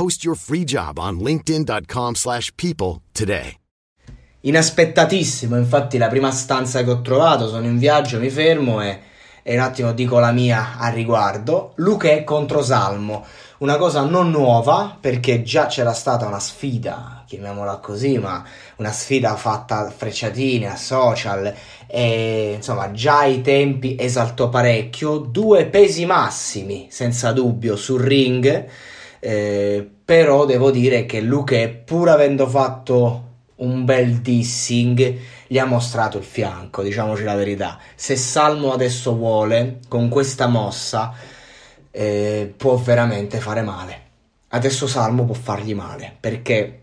Post your free job on linkedin.com slash people today. Inaspettatissimo, infatti la prima stanza che ho trovato, sono in viaggio, mi fermo e, e un attimo dico la mia a riguardo. Luque contro Salmo, una cosa non nuova perché già c'era stata una sfida, chiamiamola così, ma una sfida fatta a frecciatine, a social e insomma già ai tempi esaltò parecchio, due pesi massimi senza dubbio sul ring, eh, però devo dire che Luque pur avendo fatto un bel dissing, gli ha mostrato il fianco, diciamoci la verità. Se Salmo adesso vuole, con questa mossa, eh, può veramente fare male. Adesso Salmo può fargli male, perché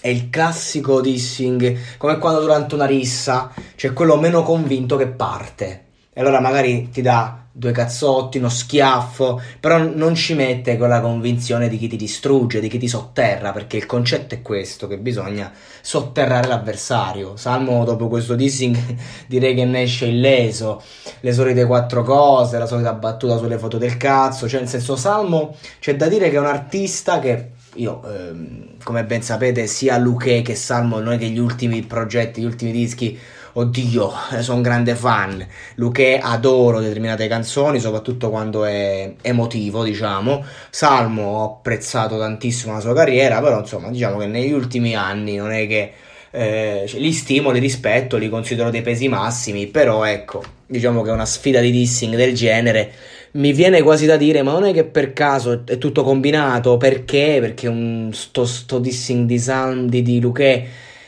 è il classico dissing, come quando durante una rissa c'è quello meno convinto che parte. E allora magari ti dà due cazzotti, uno schiaffo, però non ci mette quella convinzione di chi ti distrugge, di chi ti sotterra, perché il concetto è questo, che bisogna sotterrare l'avversario. Salmo dopo questo dissing direi che ne esce illeso, le solite quattro cose, la solita battuta sulle foto del cazzo, cioè nel senso Salmo c'è da dire che è un artista che io, ehm, come ben sapete, sia Luque che Salmo, noi che gli ultimi progetti, gli ultimi dischi oddio, sono un grande fan. Luque adoro determinate canzoni, soprattutto quando è emotivo, diciamo. Salmo ho apprezzato tantissimo la sua carriera, però insomma, diciamo che negli ultimi anni non è che eh, cioè, li stimo, li rispetto, li considero dei pesi massimi, però ecco, diciamo che una sfida di dissing del genere mi viene quasi da dire, ma non è che per caso è tutto combinato, perché? Perché un sto, sto dissing di, Sam, di, di Luque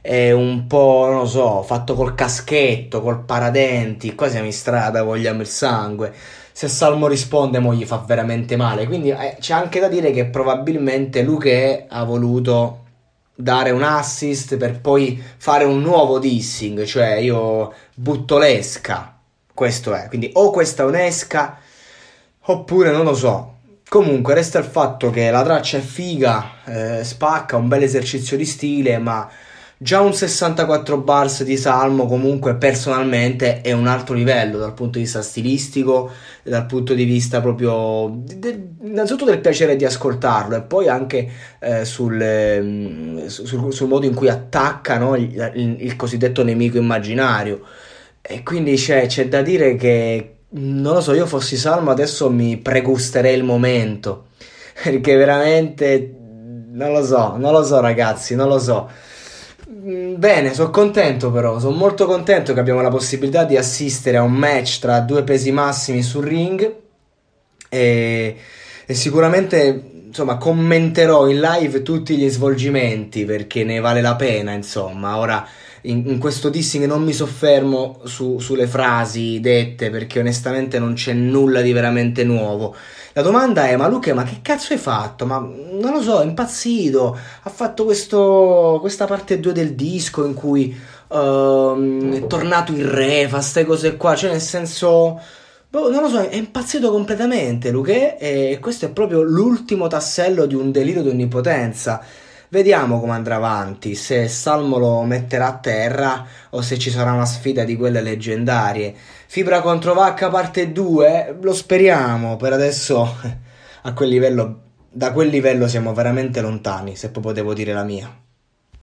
è un po', non lo so, fatto col caschetto, col paradenti, qua siamo in strada, vogliamo il sangue. Se Salmo risponde, mo gli fa veramente male. Quindi eh, c'è anche da dire che probabilmente Luque ha voluto dare un assist per poi fare un nuovo dissing, cioè io butto l'esca. Questo è, quindi o questa è un'esca oppure non lo so. Comunque resta il fatto che la traccia è figa, eh, spacca, un bel esercizio di stile, ma Già un 64 bars di Salmo comunque personalmente è un altro livello dal punto di vista stilistico, dal punto di vista proprio de, innanzitutto del piacere di ascoltarlo e poi anche eh, sul, eh, sul, sul, modo in cui attacca no, il, il, il, cosiddetto nemico immaginario. E quindi c'è, c'è da dire che non lo so, io fossi Salmo adesso mi pregusterei il momento perché veramente non lo so, non lo so ragazzi, non lo so. Mm, bene, sono contento però, sono molto contento che abbiamo la possibilità di assistere a un match tra due pesi massimi sul ring e, e sicuramente insomma commenterò in live tutti gli svolgimenti perché ne vale la pena insomma ora in, in questo dissing non mi soffermo su, sulle frasi dette perché onestamente non c'è nulla di veramente nuovo la domanda è, ma Luca, ma che cazzo hai fatto? Ma non lo so, è impazzito. Ha fatto questo, questa parte 2 del disco in cui uh, è tornato in re, fa queste cose qua. Cioè, nel senso... Boh, non lo so, è impazzito completamente Luque e questo è proprio l'ultimo tassello di un delirio di onnipotenza. Vediamo come andrà avanti, se Salmo lo metterà a terra o se ci sarà una sfida di quelle leggendarie. Fibra contro Vacca parte 2, lo speriamo, per adesso a quel livello, da quel livello siamo veramente lontani, se proprio devo dire la mia.